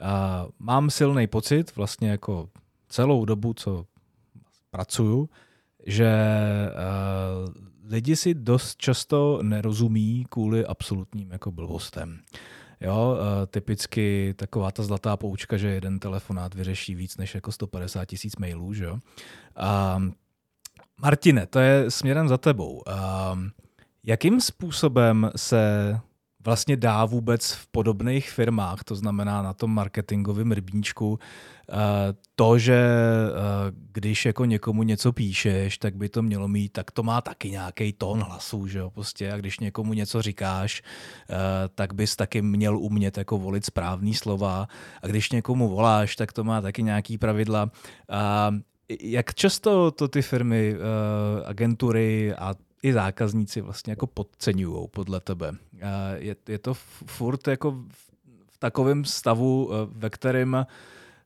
a, mám silný pocit, vlastně jako celou dobu, co pracuju, že a, lidi si dost často nerozumí kvůli absolutním jako blbostem. Jo, typicky taková ta zlatá poučka, že jeden telefonát vyřeší víc než jako 150 tisíc mailů, že jo. A Martine, to je směrem za tebou. A, Jakým způsobem se vlastně dá vůbec v podobných firmách, to znamená na tom marketingovém rybníčku, eh, to, že eh, když jako někomu něco píšeš, tak by to mělo mít, tak to má taky nějaký tón hlasu, že jo, prostě a když někomu něco říkáš, eh, tak bys taky měl umět jako volit správný slova a když někomu voláš, tak to má taky nějaký pravidla. Jak často to ty firmy, agentury a i zákazníci vlastně jako podceňují podle tebe. Je, je to furt jako v takovém stavu, eh, ve kterém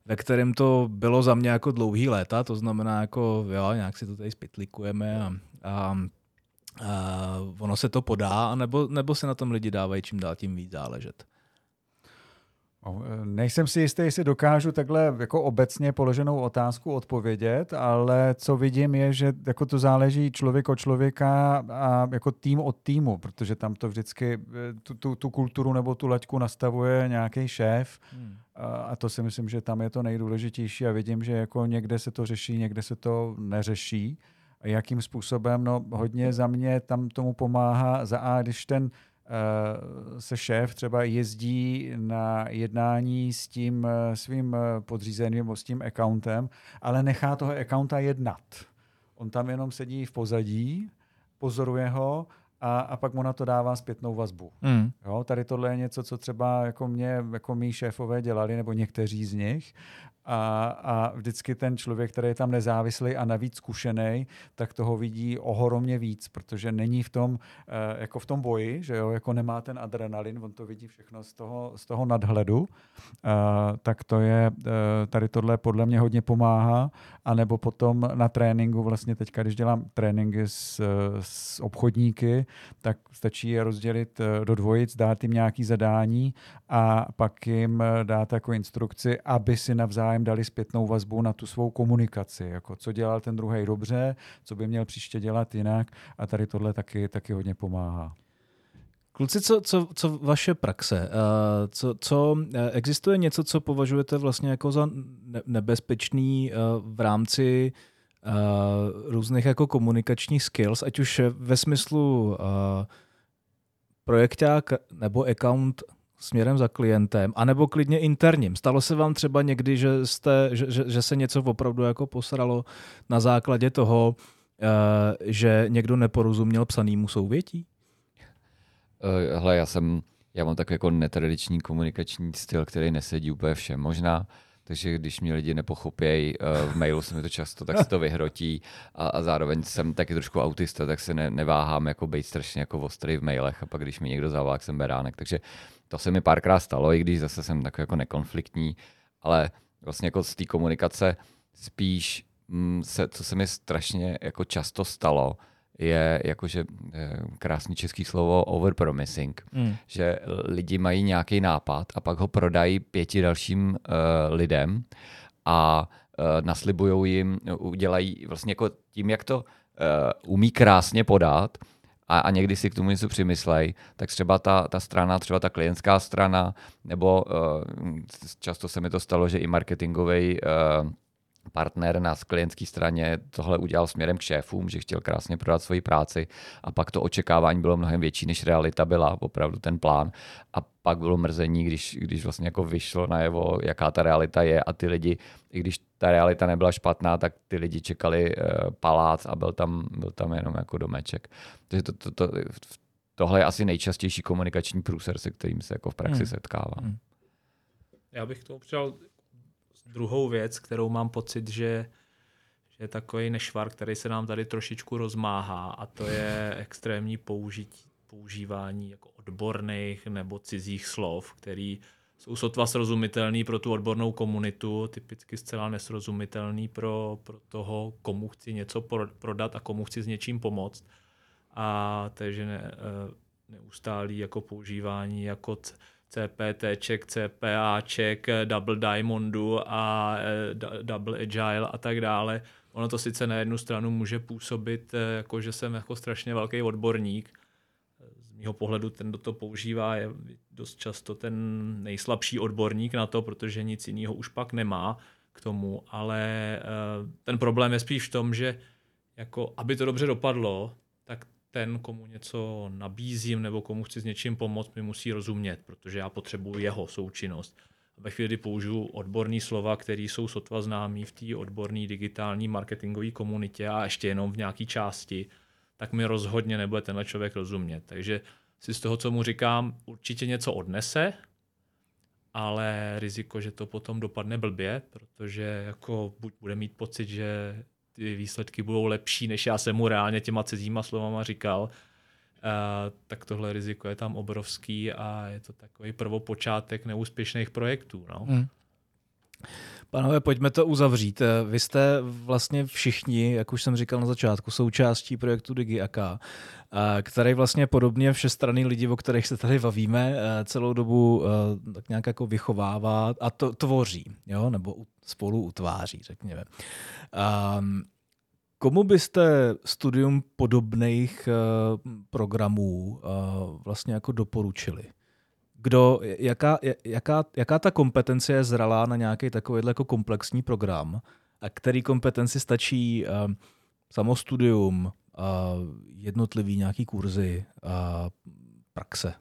ve kterém to bylo za mě jako dlouhý léta, to znamená jako jo, nějak si to tady spitlikujeme a, a, a ono se to podá, nebo, nebo se na tom lidi dávají čím dál tím víc záležet. No, e, nejsem si jistý, jestli dokážu takhle jako obecně položenou otázku odpovědět, ale co vidím je, že jako to záleží člověk od člověka a jako tým od týmu, protože tam to vždycky e, tu, tu, tu kulturu nebo tu laťku nastavuje nějaký šéf hmm. a to si myslím, že tam je to nejdůležitější a vidím, že jako někde se to řeší, někde se to neřeší. Jakým způsobem? No hodně za mě tam tomu pomáhá za A, když ten Eh, se šéf třeba jezdí na jednání s tím eh, svým eh, podřízeným nebo s tím accountem, ale nechá toho accounta jednat. On tam jenom sedí v pozadí, pozoruje ho a, a pak mu na to dává zpětnou vazbu. Mm. Jo, tady tohle je něco, co třeba jako mě, jako mý šéfové dělali, nebo někteří z nich a, a vždycky ten člověk, který je tam nezávislý a navíc zkušený, tak toho vidí ohromně víc, protože není v tom, eh, jako v tom boji, že jo, jako nemá ten adrenalin, on to vidí všechno z toho, z toho nadhledu, eh, tak to je, eh, tady tohle podle mě hodně pomáhá, anebo potom na tréninku, vlastně teďka, když dělám tréninky s, s obchodníky, tak stačí je rozdělit do dvojic, dát jim nějaký zadání a pak jim dát jako instrukci, aby si navzájem navzájem dali zpětnou vazbu na tu svou komunikaci, jako co dělal ten druhý dobře, co by měl příště dělat jinak a tady tohle taky, taky hodně pomáhá. Kluci, co, co, co vaše praxe? Uh, co, co, eh, existuje něco, co považujete vlastně jako za nebezpečný uh, v rámci různých jako komunikačních skills, ať už ve smyslu projekták nebo account směrem za klientem, anebo klidně interním. Stalo se vám třeba někdy, že, jste, že, že, že se něco opravdu jako posralo na základě toho, uh, že někdo neporozuměl psanýmu souvětí? Uh, hele, já jsem, já mám takový jako netradiční komunikační styl, který nesedí úplně všem. Možná takže když mě lidi nepochopějí uh, v mailu se mi to často, tak se to vyhrotí. A, a zároveň jsem taky trošku autista, tak se ne, neváhám jako být strašně jako ostrý v mailech. A pak když mi někdo zavolá, jsem beránek. Takže to se mi párkrát stalo, i když zase jsem takový jako nekonfliktní, ale vlastně jako z té komunikace spíš mm, se, co se mi strašně jako často stalo, je jakože eh, krásný český slovo overpromising, mm. že lidi mají nějaký nápad a pak ho prodají pěti dalším uh, lidem a uh, naslibují jim, udělají vlastně jako tím, jak to uh, umí krásně podat, a, a někdy si k tomu něco přimyslej, tak třeba ta, ta strana, třeba ta klientská strana, nebo uh, často se mi to stalo, že i marketingový uh, partner na klientské straně tohle udělal směrem k šéfům, že chtěl krásně prodat svoji práci a pak to očekávání bylo mnohem větší, než realita byla, opravdu ten plán. A pak bylo mrzení, když, když vlastně jako vyšlo najevo, jaká ta realita je a ty lidi, i když ta realita nebyla špatná, tak ty lidi čekali uh, palác a byl tam, byl tam jenom jako domeček. Takže to, to, to, tohle je asi nejčastější komunikační průser, se kterým se jako v praxi hmm. setkávám. Hmm. Já bych to přál druhou věc, kterou mám pocit, že, že je takový nešvar, který se nám tady trošičku rozmáhá a to je extrémní použití, používání jako odborných nebo cizích slov, který jsou sotva srozumitelný pro tu odbornou komunitu, typicky zcela nesrozumitelný pro, pro toho, komu chci něco prodat a komu chci s něčím pomoct. A takže ne, eh, neustálý jako používání jako CPTček, CPAček, Double Diamondu a eh, Double Agile a tak dále. Ono to sice na jednu stranu může působit, eh, jako že jsem jako strašně velký odborník. Z mého pohledu ten, kdo to používá, je dost často ten nejslabší odborník na to, protože nic jiného už pak nemá k tomu, ale eh, ten problém je spíš v tom, že jako, aby to dobře dopadlo, tak ten, komu něco nabízím nebo komu chci s něčím pomoct, mi musí rozumět, protože já potřebuji jeho součinnost. Ve chvíli, kdy použiju odborný slova, které jsou sotva známý v té odborné digitální marketingové komunitě a ještě jenom v nějaké části, tak mi rozhodně nebude tenhle člověk rozumět. Takže si z toho, co mu říkám, určitě něco odnese, ale riziko, že to potom dopadne blbě, protože jako buď bude mít pocit, že ty výsledky budou lepší, než já jsem mu reálně těma cizíma slovama říkal, uh, tak tohle riziko je tam obrovský a je to takový prvopočátek neúspěšných projektů. No. Hmm. Panové, pojďme to uzavřít. Vy jste vlastně všichni, jak už jsem říkal na začátku, součástí projektu DigiAK, který vlastně podobně všestranný lidi, o kterých se tady bavíme, eh, celou dobu eh, tak nějak jako vychovává a to tvoří, jo? nebo spolu utváří, řekněme. Um, komu byste studium podobných programů vlastně jako doporučili? Kdo, jaká, jaká, jaká ta kompetence je zralá na nějaký takový jako komplexní program a který kompetenci stačí uh, samostudium, uh, jednotlivý nějaký kurzy, uh, praxe?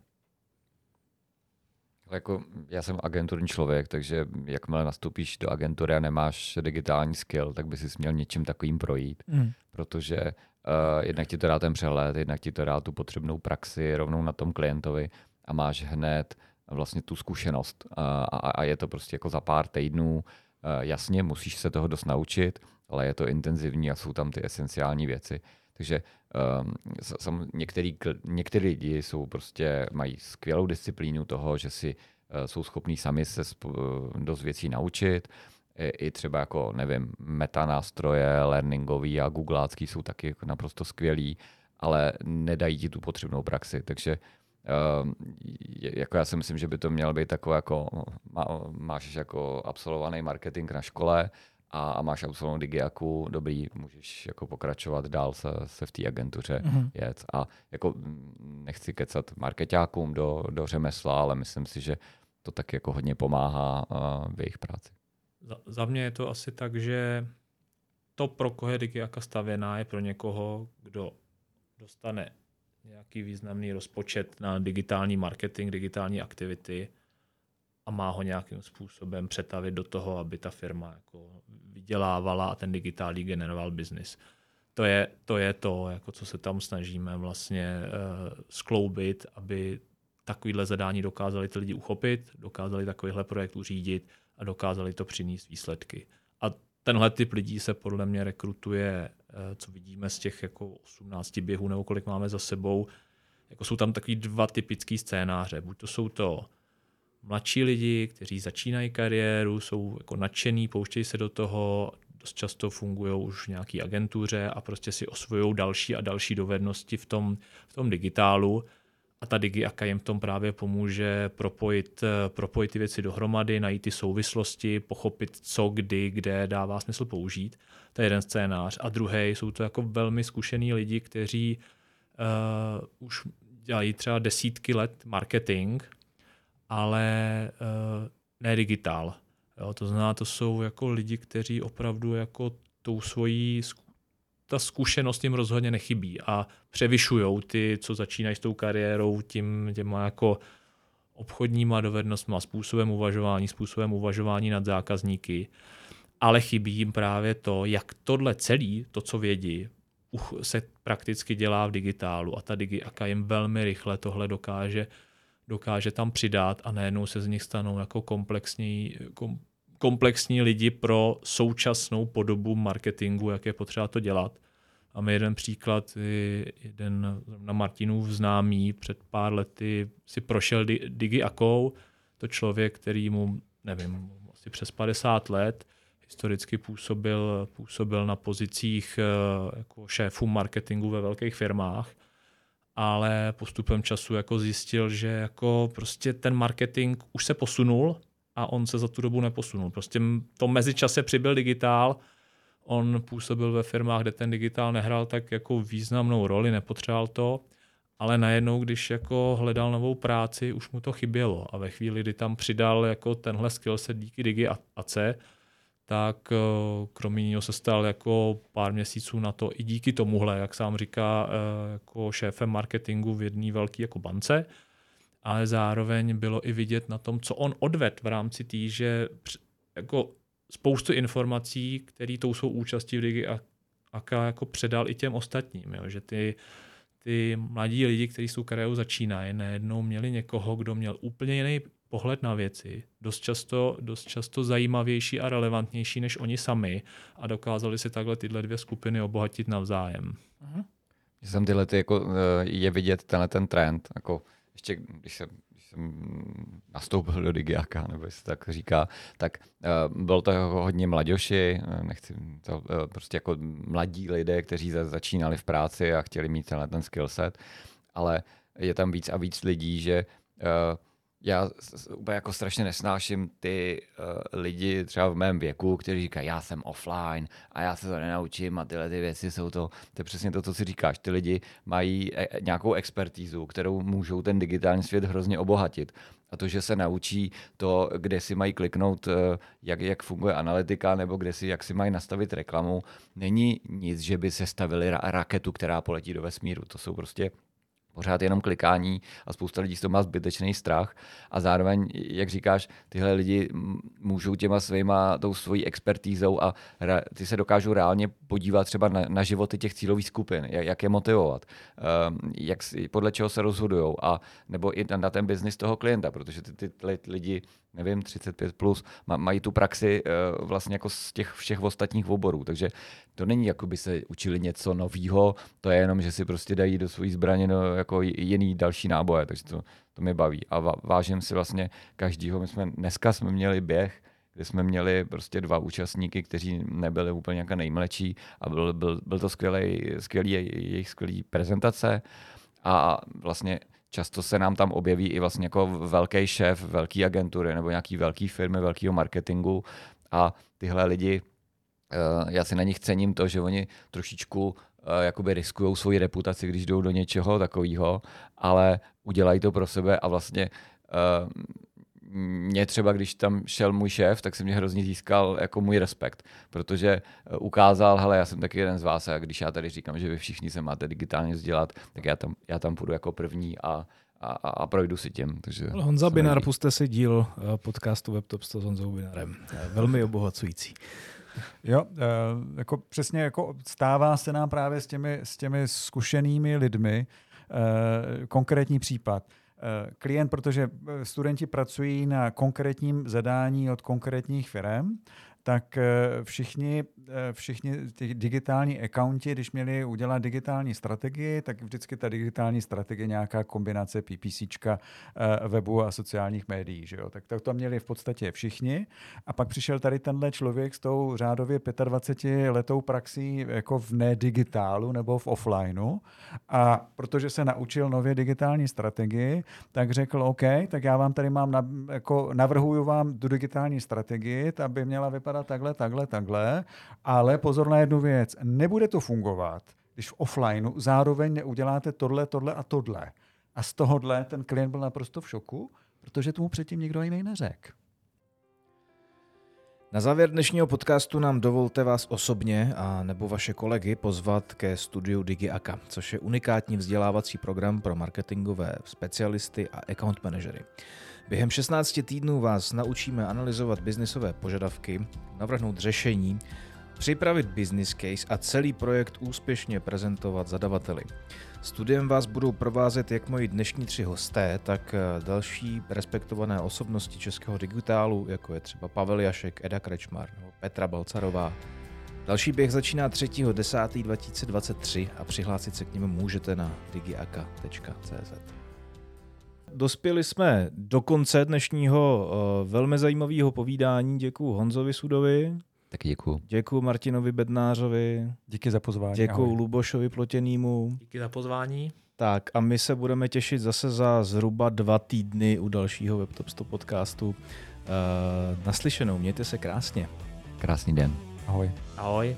Jako, já jsem agenturní člověk, takže jakmile nastoupíš do agentury a nemáš digitální skill, tak by si měl něčím takovým projít, mm. protože uh, jednak ti to dá ten přehled, jednak ti to dá tu potřebnou praxi rovnou na tom klientovi a máš hned vlastně tu zkušenost a, a je to prostě jako za pár týdnů. Uh, jasně, musíš se toho dost naučit, ale je to intenzivní a jsou tam ty esenciální věci. Takže um, některý, některý lidi jsou prostě, mají skvělou disciplínu toho, že si uh, jsou schopní sami se sp- dost věcí naučit. I, I třeba jako, nevím, meta nástroje, learningový a googlácký jsou taky jako naprosto skvělí, ale nedají ti tu potřebnou praxi. Takže Uh, jako já si myslím, že by to mělo být takové jako, má, máš jako absolvovaný marketing na škole a, a máš absolvovanou digiaku, dobrý, můžeš jako pokračovat dál se, se v té agentuře mm-hmm. jet. A jako nechci kecat marketákům do, do řemesla, ale myslím si, že to tak jako hodně pomáhá uh, v jejich práci. Za, za mě je to asi tak, že to, pro koho je digiaka stavěná, je pro někoho, kdo dostane nějaký významný rozpočet na digitální marketing, digitální aktivity a má ho nějakým způsobem přetavit do toho, aby ta firma jako vydělávala a ten digitální generoval biznis. To je, to je to, jako co se tam snažíme vlastně uh, skloubit, aby takovýhle zadání dokázali ty lidi uchopit, dokázali takovýhle projekt uřídit a dokázali to přinést výsledky. Tenhle typ lidí se podle mě rekrutuje, eh, co vidíme z těch jako 18 běhů nebo kolik máme za sebou, jako jsou tam takový dva typický scénáře. Buď to jsou to mladší lidi, kteří začínají kariéru, jsou jako nadšený, pouštějí se do toho, dost často fungují už v nějaké agentuře a prostě si osvojují další a další dovednosti v tom, v tom digitálu a ta DigiAka jim v tom právě pomůže propojit, eh, propojit ty věci dohromady, najít ty souvislosti, pochopit, co, kdy, kde dává smysl použít. To je jeden scénář. A druhý jsou to jako velmi zkušený lidi, kteří uh, už dělají třeba desítky let marketing, ale uh, ne digitál. Jo, to znamená, to jsou jako lidi, kteří opravdu jako tou svojí ta zkušenost jim rozhodně nechybí a převyšují ty, co začínají s tou kariérou, tím těma jako obchodníma dovednostmi, způsobem uvažování, způsobem uvažování nad zákazníky, ale chybí jim právě to, jak tohle celý, to, co vědí, se prakticky dělá v digitálu. A ta digiaka jim velmi rychle tohle dokáže, dokáže tam přidat a najednou se z nich stanou jako komplexní, kom, komplexní lidi pro současnou podobu marketingu, jak je potřeba to dělat. A my jeden příklad, jeden na Martinův známý před pár lety si prošel DigiAkou, to člověk, který mu, nevím, asi přes 50 let, historicky působil, působil na pozicích eh, jako šéfů marketingu ve velkých firmách, ale postupem času jako zjistil, že jako prostě ten marketing už se posunul a on se za tu dobu neposunul. Prostě to mezičase přibyl digitál, on působil ve firmách, kde ten digitál nehrál tak jako významnou roli, nepotřeboval to, ale najednou, když jako hledal novou práci, už mu to chybělo a ve chvíli, kdy tam přidal jako tenhle skillset díky Digi AC, tak eh, kromě něho se stal jako pár měsíců na to i díky tomuhle, jak sám říká, eh, jako šéfem marketingu v jedné velké jako bance, ale zároveň bylo i vidět na tom, co on odved v rámci té, že jako spoustu informací, které tou jsou účastí v Digi Aka jako předal i těm ostatním, jo? že ty, ty mladí lidi, kteří s tou začínají, najednou měli někoho, kdo měl úplně jiný pohled na věci, dost často, dost často zajímavější a relevantnější než oni sami a dokázali si takhle tyhle dvě skupiny obohatit navzájem. Uh-huh. Jsem tyhle ty, jako, eh, je vidět tenhle ten trend, jako ještě když jsem, když jsem nastoupil do Digiaka, nebo se tak říká, tak uh, bylo to hodně mladěši, eh, nechci to, uh, prostě jako mladí lidé, kteří za, začínali v práci a chtěli mít tenhle ten skillset, ale je tam víc a víc lidí, že uh, já úplně jako strašně nesnáším ty uh, lidi třeba v mém věku, kteří říkají, já jsem offline a já se to nenaučím a tyhle ty věci jsou to, to je přesně to, co si říkáš. Ty lidi mají e- nějakou expertízu, kterou můžou ten digitální svět hrozně obohatit. A to, že se naučí to, kde si mají kliknout, jak, jak funguje analytika, nebo kde si, jak si mají nastavit reklamu, není nic, že by se stavili ra- raketu, která poletí do vesmíru. To jsou prostě pořád jenom klikání a spousta lidí z toho má zbytečný strach. A zároveň, jak říkáš, tyhle lidi můžou těma svýma, tou svojí expertízou a ty se dokážou reálně podívat třeba na, na životy těch cílových skupin, jak, jak je motivovat, um, jak, podle čeho se rozhodují a nebo i na, na ten biznis toho klienta, protože ty, ty lidi nevím, 35 plus, mají tu praxi uh, vlastně jako z těch všech ostatních oborů. Takže to není jako by se učili něco nového, to je jenom, že si prostě dají do svojí zbraně no, jako jiný další náboje, takže to, to mě baví. A vážím si vlastně každýho. My jsme, dneska jsme měli běh, kde jsme měli prostě dva účastníky, kteří nebyli úplně jako nejmladší a byl, byl, byl to skvělý, skvělý, jejich skvělý prezentace a vlastně často se nám tam objeví i vlastně jako velký šéf velké agentury nebo nějaký velký firmy, velkého marketingu. A tyhle lidi, uh, já si na nich cením to, že oni trošičku uh, jakoby riskují svoji reputaci, když jdou do něčeho takového, ale udělají to pro sebe a vlastně uh, mě třeba, když tam šel můj šéf, tak se mě hrozně získal jako můj respekt, protože ukázal, hele, já jsem taky jeden z vás a když já tady říkám, že vy všichni se máte digitálně vzdělat, tak já tam, já tam půjdu jako první a, a, a projdu si tím. Takže Honza Binar, puste si díl podcastu WebTop s Honzou Binarem. Velmi obohacující. Jo, jako přesně jako stává se nám právě s těmi, s těmi zkušenými lidmi konkrétní případ Eh, klient, protože eh, studenti pracují na konkrétním zadání od konkrétních firm, tak eh, všichni, všichni ty digitální accounti, když měli udělat digitální strategii, tak vždycky ta digitální strategie nějaká kombinace PPC, webu a sociálních médií. Že jo? Tak to, to měli v podstatě všichni. A pak přišel tady tenhle člověk s tou řádově 25 letou praxí jako v nedigitálu nebo v offlineu. A protože se naučil nově digitální strategii, tak řekl, OK, tak já vám tady mám, na, jako navrhuju vám tu digitální strategii, ta by měla vypadat takhle, takhle, takhle, ale pozor na jednu věc, nebude to fungovat, když v offlineu zároveň neuděláte tohle, tohle a tohle. A z tohohle ten klient byl naprosto v šoku, protože tomu předtím nikdo jiný neřekl. Na závěr dnešního podcastu nám dovolte vás osobně a nebo vaše kolegy pozvat ke studiu DigiAka, což je unikátní vzdělávací program pro marketingové specialisty a account manažery. Během 16 týdnů vás naučíme analyzovat biznisové požadavky, navrhnout řešení, připravit business case a celý projekt úspěšně prezentovat zadavateli. Studiem vás budou provázet jak moji dnešní tři hosté, tak eh, další respektované osobnosti českého digitálu, jako je třeba Pavel Jašek, Eda Krečmar nebo Petra Balcarová. Další běh začíná 3.10.2023 a přihlásit se k němu můžete na digiaka.cz. Dospěli jsme do konce dnešního uh, velmi zajímavého povídání. Děkuji Honzovi Sudovi. Tak děkuji. Děkuji Martinovi Bednářovi. Díky za pozvání. Děkuji Lubošovi Plotěnýmu. Díky za pozvání. Tak a my se budeme těšit zase za zhruba dva týdny u dalšího WebTop 100 podcastu. Uh, naslyšenou, mějte se krásně. Krásný den. Ahoj. Ahoj.